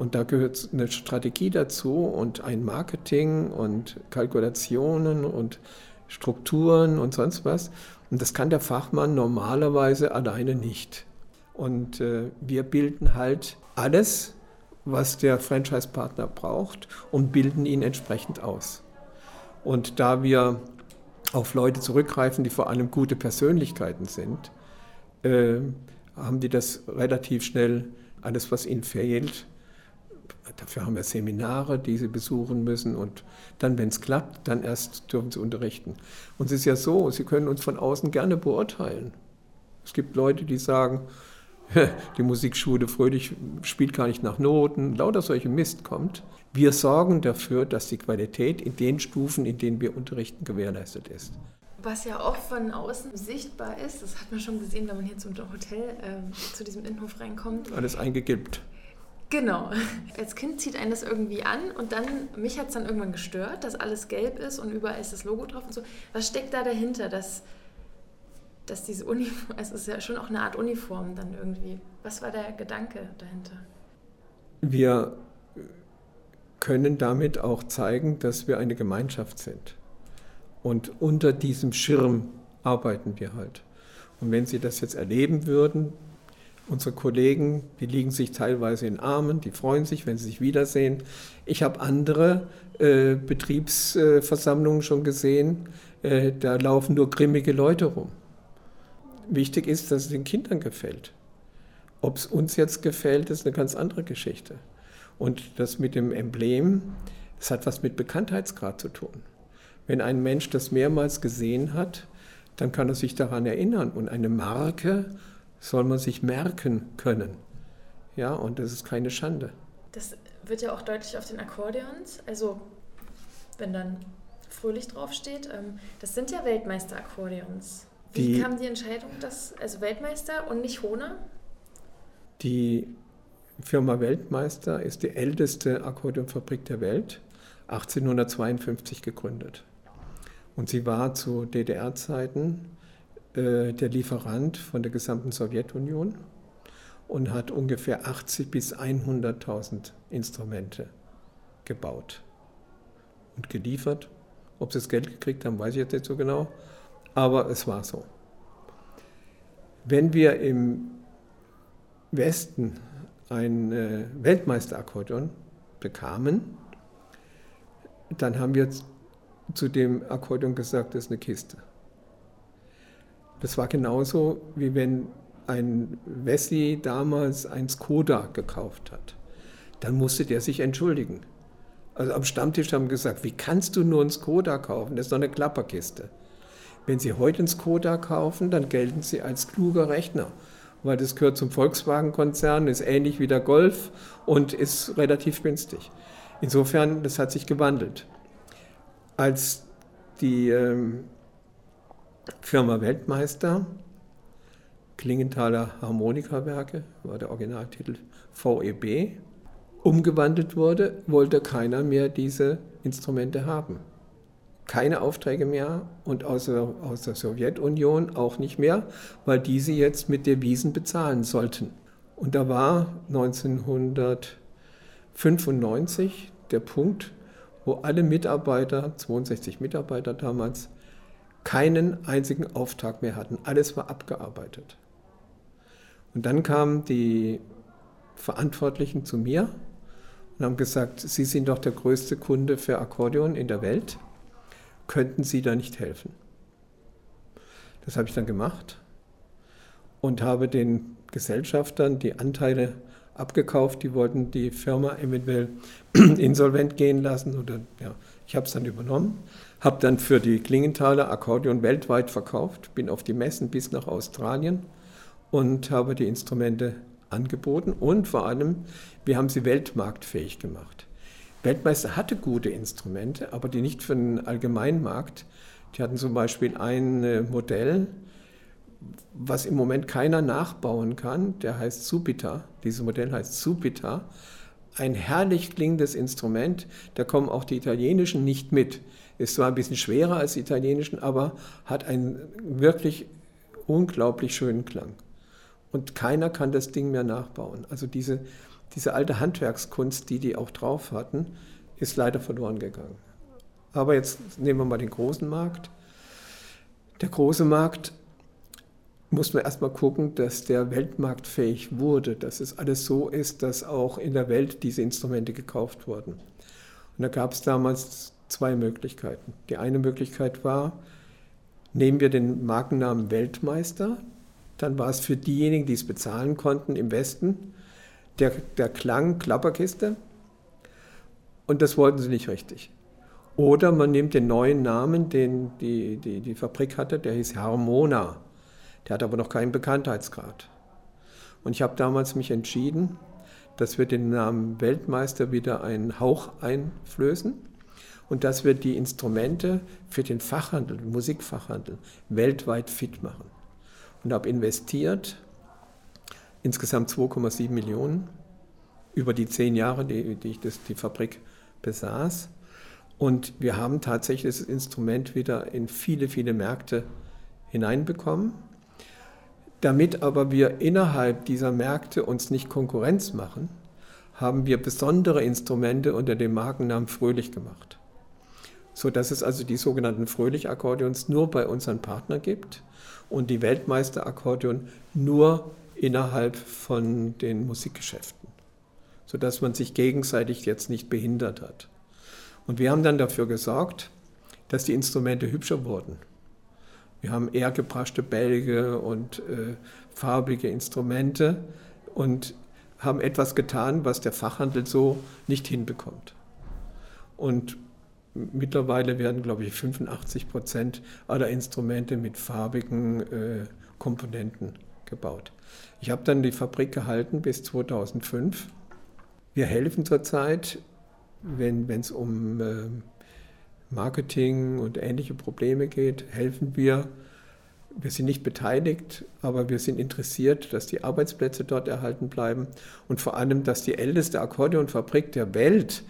Und da gehört eine Strategie dazu und ein Marketing und Kalkulationen und Strukturen und sonst was. Und das kann der Fachmann normalerweise alleine nicht. Und äh, wir bilden halt alles was der Franchise-Partner braucht und bilden ihn entsprechend aus. Und da wir auf Leute zurückgreifen, die vor allem gute Persönlichkeiten sind, äh, haben die das relativ schnell, alles was ihnen fehlt. Dafür haben wir Seminare, die sie besuchen müssen und dann, wenn es klappt, dann erst dürfen sie unterrichten. Und es ist ja so, sie können uns von außen gerne beurteilen. Es gibt Leute, die sagen, die Musikschule Fröhlich spielt gar nicht nach Noten, lauter solche Mist kommt. Wir sorgen dafür, dass die Qualität in den Stufen, in denen wir unterrichten, gewährleistet ist. Was ja auch von außen sichtbar ist, das hat man schon gesehen, wenn man hier zum Hotel äh, zu diesem Innenhof reinkommt. Alles eingegilbt. Genau. [LAUGHS] Als Kind zieht einen das irgendwie an und dann, mich hat es dann irgendwann gestört, dass alles gelb ist und überall ist das Logo drauf und so. Was steckt da dahinter, dass dass diese Uniform, [LAUGHS] es ist ja schon auch eine Art Uniform dann irgendwie. Was war der Gedanke dahinter? Wir können damit auch zeigen, dass wir eine Gemeinschaft sind. Und unter diesem Schirm arbeiten wir halt. Und wenn Sie das jetzt erleben würden, Unsere Kollegen, die liegen sich teilweise in Armen, die freuen sich, wenn sie sich wiedersehen. Ich habe andere äh, Betriebsversammlungen schon gesehen, äh, da laufen nur grimmige Leute rum. Wichtig ist, dass es den Kindern gefällt. Ob es uns jetzt gefällt, ist eine ganz andere Geschichte. Und das mit dem Emblem, das hat was mit Bekanntheitsgrad zu tun. Wenn ein Mensch das mehrmals gesehen hat, dann kann er sich daran erinnern. Und eine Marke soll man sich merken können. Ja, und das ist keine Schande. Das wird ja auch deutlich auf den Akkordeons. Also, wenn dann fröhlich draufsteht. Ähm, das sind ja Weltmeister-Akkordeons. Wie die, kam die Entscheidung, dass, also Weltmeister und nicht Hona? Die Firma Weltmeister ist die älteste Akkordeonfabrik der Welt, 1852 gegründet. Und sie war zu DDR-Zeiten äh, der Lieferant von der gesamten Sowjetunion und hat ungefähr 80 bis 100.000 Instrumente gebaut und geliefert. Ob sie das Geld gekriegt haben, weiß ich jetzt nicht so genau, aber es war so. Wenn wir im Westen ein äh, Weltmeisterakkordeon bekamen, dann haben wir zu dem Akkordeon gesagt, das ist eine Kiste. Das war genauso, wie wenn ein Wessi damals ein Skoda gekauft hat. Dann musste der sich entschuldigen. Also am Stammtisch haben gesagt, wie kannst du nur ein Skoda kaufen? Das ist doch eine Klapperkiste. Wenn Sie heute ein Skoda kaufen, dann gelten Sie als kluger Rechner, weil das gehört zum Volkswagen-Konzern, ist ähnlich wie der Golf und ist relativ günstig. Insofern, das hat sich gewandelt. Als die ähm, Firma Weltmeister, Klingenthaler Harmonikawerke, war der Originaltitel VEB, umgewandelt wurde, wollte keiner mehr diese Instrumente haben. Keine Aufträge mehr und aus der, aus der Sowjetunion auch nicht mehr, weil diese jetzt mit Devisen bezahlen sollten. Und da war 1995 der Punkt, wo alle Mitarbeiter, 62 Mitarbeiter damals, keinen einzigen Auftrag mehr hatten. Alles war abgearbeitet. Und dann kamen die Verantwortlichen zu mir und haben gesagt, Sie sind doch der größte Kunde für Akkordeon in der Welt. Könnten Sie da nicht helfen? Das habe ich dann gemacht und habe den Gesellschaftern die Anteile abgekauft. Die wollten die Firma eventuell [CLEARS THROAT] insolvent gehen lassen. Oder, ja, ich habe es dann übernommen, habe dann für die Klingenthaler Akkordeon weltweit verkauft, bin auf die Messen bis nach Australien und habe die Instrumente angeboten und vor allem, wir haben sie weltmarktfähig gemacht. Weltmeister hatte gute Instrumente, aber die nicht für den Allgemeinmarkt. Die hatten zum Beispiel ein äh, Modell, was im Moment keiner nachbauen kann, der heißt Supita. Dieses Modell heißt Supita. Ein herrlich klingendes Instrument, da kommen auch die italienischen nicht mit. Ist zwar ein bisschen schwerer als die italienischen, aber hat einen wirklich unglaublich schönen Klang. Und keiner kann das Ding mehr nachbauen. Also diese, diese alte Handwerkskunst, die die auch drauf hatten, ist leider verloren gegangen. Aber jetzt nehmen wir mal den großen Markt. Der große Markt muss man erstmal gucken, dass der weltmarktfähig wurde, dass es alles so ist, dass auch in der Welt diese Instrumente gekauft wurden. Und da gab es damals zwei Möglichkeiten. Die eine Möglichkeit war, nehmen wir den Markennamen Weltmeister, dann war es für diejenigen, die es bezahlen konnten im Westen, der, der Klang Klapperkiste. Und das wollten sie nicht richtig. Oder man nimmt den neuen Namen, den die, die, die Fabrik hatte, der hieß Harmona. Der hat aber noch keinen Bekanntheitsgrad. Und ich habe damals mich entschieden, dass wir den Namen Weltmeister wieder einen Hauch einflößen und dass wir die Instrumente für den Fachhandel, den Musikfachhandel weltweit fit machen. Und habe investiert insgesamt 2,7 Millionen über die zehn Jahre, die, die ich das, die Fabrik besaß. Und wir haben tatsächlich das Instrument wieder in viele, viele Märkte hineinbekommen. Damit aber wir innerhalb dieser Märkte uns nicht Konkurrenz machen, haben wir besondere Instrumente unter dem Markennamen Fröhlich gemacht. So dass es also die sogenannten Fröhlich-Akkordeons nur bei unseren Partnern gibt und die Weltmeister-Akkordeon nur innerhalb von den Musikgeschäften, sodass man sich gegenseitig jetzt nicht behindert hat. Und wir haben dann dafür gesorgt, dass die Instrumente hübscher wurden. Wir haben eher gebraschte Bälge und äh, farbige Instrumente und haben etwas getan, was der Fachhandel so nicht hinbekommt. Und mittlerweile werden, glaube ich, 85 Prozent aller Instrumente mit farbigen äh, Komponenten gebaut. Ich habe dann die Fabrik gehalten bis 2005. Wir helfen zurzeit, wenn es um äh, Marketing und ähnliche Probleme geht, helfen wir. Wir sind nicht beteiligt, aber wir sind interessiert, dass die Arbeitsplätze dort erhalten bleiben und vor allem, dass die älteste Akkordeonfabrik der Welt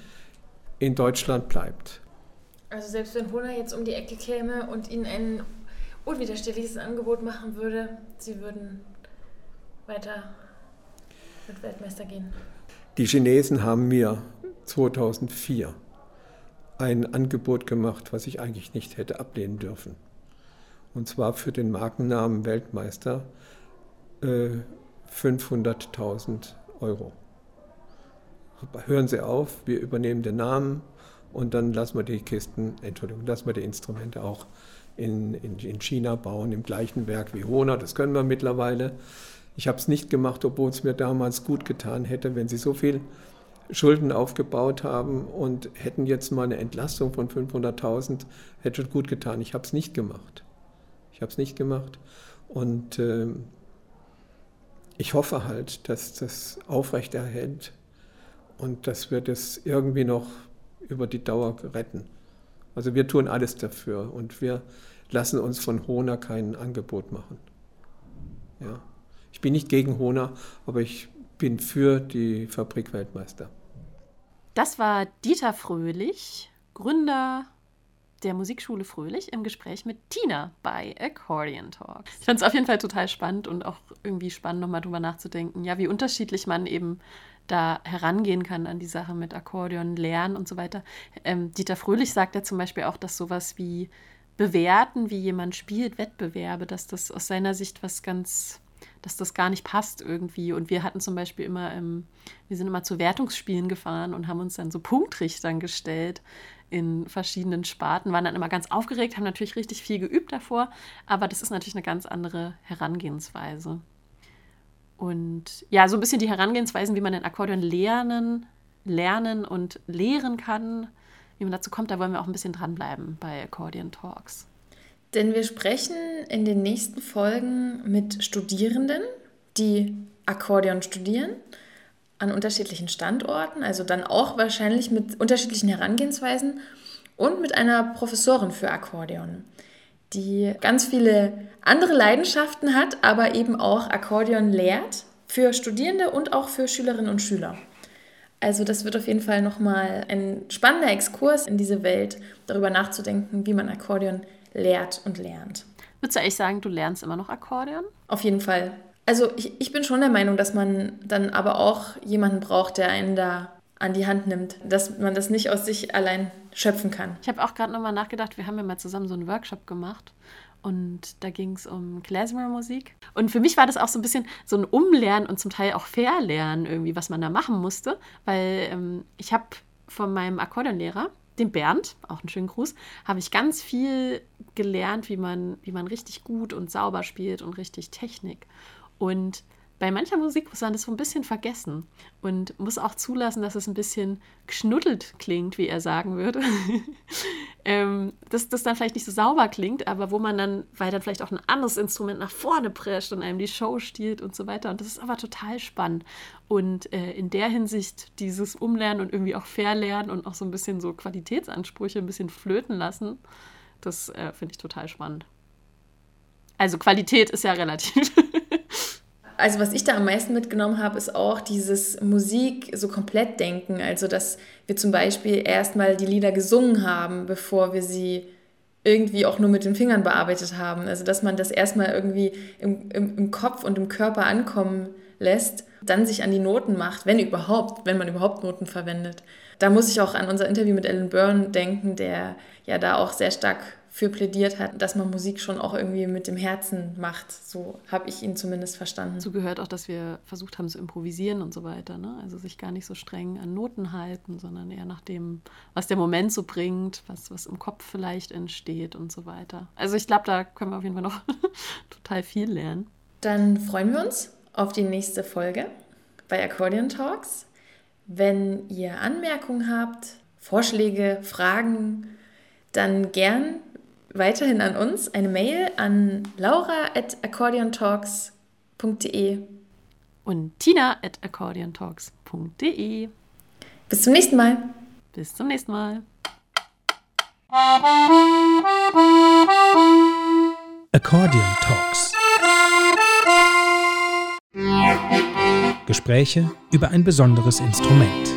in Deutschland bleibt. Also selbst wenn Hona jetzt um die Ecke käme und Ihnen ein unwiderstehliches Angebot machen würde, Sie würden weiter mit Weltmeister gehen. Die Chinesen haben mir 2004 ein Angebot gemacht, was ich eigentlich nicht hätte ablehnen dürfen. Und zwar für den Markennamen Weltmeister äh, 500.000 Euro. Hören Sie auf, wir übernehmen den Namen und dann lassen wir die Kisten, Entschuldigung, lassen wir die Instrumente auch in, in, in China bauen, im gleichen Werk wie Hona, das können wir mittlerweile. Ich habe es nicht gemacht, obwohl es mir damals gut getan hätte, wenn Sie so viel Schulden aufgebaut haben und hätten jetzt mal eine Entlastung von 500.000, hätte gut getan. Ich habe es nicht gemacht. Ich habe es nicht gemacht. Und äh, ich hoffe halt, dass das aufrechterhält und dass wir das irgendwie noch über die Dauer retten. Also wir tun alles dafür und wir lassen uns von Hona kein Angebot machen. Ja. Ich bin nicht gegen Hona, aber ich bin für die Fabrik Weltmeister. Das war Dieter Fröhlich, Gründer der Musikschule Fröhlich im Gespräch mit Tina bei Accordion Talks. Ich fand es auf jeden Fall total spannend und auch irgendwie spannend, nochmal drüber nachzudenken, ja, wie unterschiedlich man eben da herangehen kann an die Sache mit Akkordeon, Lernen und so weiter. Ähm, Dieter Fröhlich sagt ja zum Beispiel auch, dass sowas wie bewerten, wie jemand spielt, Wettbewerbe, dass das aus seiner Sicht was ganz dass das gar nicht passt irgendwie. Und wir hatten zum Beispiel immer, ähm, wir sind immer zu Wertungsspielen gefahren und haben uns dann so Punktrichtern gestellt in verschiedenen Sparten, waren dann immer ganz aufgeregt, haben natürlich richtig viel geübt davor, aber das ist natürlich eine ganz andere Herangehensweise. Und ja, so ein bisschen die Herangehensweisen, wie man den Akkordeon lernen, lernen und lehren kann, wie man dazu kommt, da wollen wir auch ein bisschen dranbleiben bei Accordion Talks. Denn wir sprechen in den nächsten Folgen mit Studierenden, die Akkordeon studieren, an unterschiedlichen Standorten, also dann auch wahrscheinlich mit unterschiedlichen Herangehensweisen und mit einer Professorin für Akkordeon, die ganz viele andere Leidenschaften hat, aber eben auch Akkordeon lehrt für Studierende und auch für Schülerinnen und Schüler. Also das wird auf jeden Fall nochmal ein spannender Exkurs in diese Welt, darüber nachzudenken, wie man Akkordeon lehrt und lernt. Würdest du eigentlich sagen, du lernst immer noch Akkordeon? Auf jeden Fall. Also ich, ich bin schon der Meinung, dass man dann aber auch jemanden braucht, der einen da an die Hand nimmt, dass man das nicht aus sich allein schöpfen kann. Ich habe auch gerade nochmal nachgedacht, wir haben ja mal zusammen so einen Workshop gemacht und da ging es um Klezmer-Musik. Und für mich war das auch so ein bisschen so ein Umlernen und zum Teil auch Verlernen irgendwie, was man da machen musste, weil ähm, ich habe von meinem Akkordeonlehrer, dem Bernd, auch einen schönen Gruß, habe ich ganz viel gelernt, wie man, wie man richtig gut und sauber spielt und richtig Technik. Und bei mancher Musik muss man das so ein bisschen vergessen und muss auch zulassen, dass es ein bisschen geschnuddelt klingt, wie er sagen würde. [LAUGHS] ähm, dass das dann vielleicht nicht so sauber klingt, aber wo man dann, weil dann vielleicht auch ein anderes Instrument nach vorne prescht und einem die Show stiehlt und so weiter. Und das ist aber total spannend. Und äh, in der Hinsicht dieses Umlernen und irgendwie auch Verlernen und auch so ein bisschen so Qualitätsansprüche ein bisschen flöten lassen, das äh, finde ich total spannend. Also Qualität ist ja relativ. [LAUGHS] also was ich da am meisten mitgenommen habe, ist auch dieses Musik so komplett denken. Also dass wir zum Beispiel erstmal die Lieder gesungen haben, bevor wir sie irgendwie auch nur mit den Fingern bearbeitet haben. Also dass man das erstmal irgendwie im, im, im Kopf und im Körper ankommen lässt, dann sich an die Noten macht, wenn überhaupt, wenn man überhaupt Noten verwendet. Da muss ich auch an unser Interview mit Alan Byrne denken, der ja da auch sehr stark für plädiert hat, dass man Musik schon auch irgendwie mit dem Herzen macht. So habe ich ihn zumindest verstanden. Dazu gehört auch, dass wir versucht haben zu improvisieren und so weiter. Ne? Also sich gar nicht so streng an Noten halten, sondern eher nach dem, was der Moment so bringt, was, was im Kopf vielleicht entsteht und so weiter. Also ich glaube, da können wir auf jeden Fall noch [LAUGHS] total viel lernen. Dann freuen wir uns auf die nächste Folge bei Accordion Talks. Wenn ihr Anmerkungen habt, Vorschläge, Fragen, dann gern weiterhin an uns eine Mail an laura at accordiontalks.de und tina at accordiontalks.de. Bis zum nächsten Mal. Bis zum nächsten Mal. Accordion Talks. Gespräche über ein besonderes Instrument.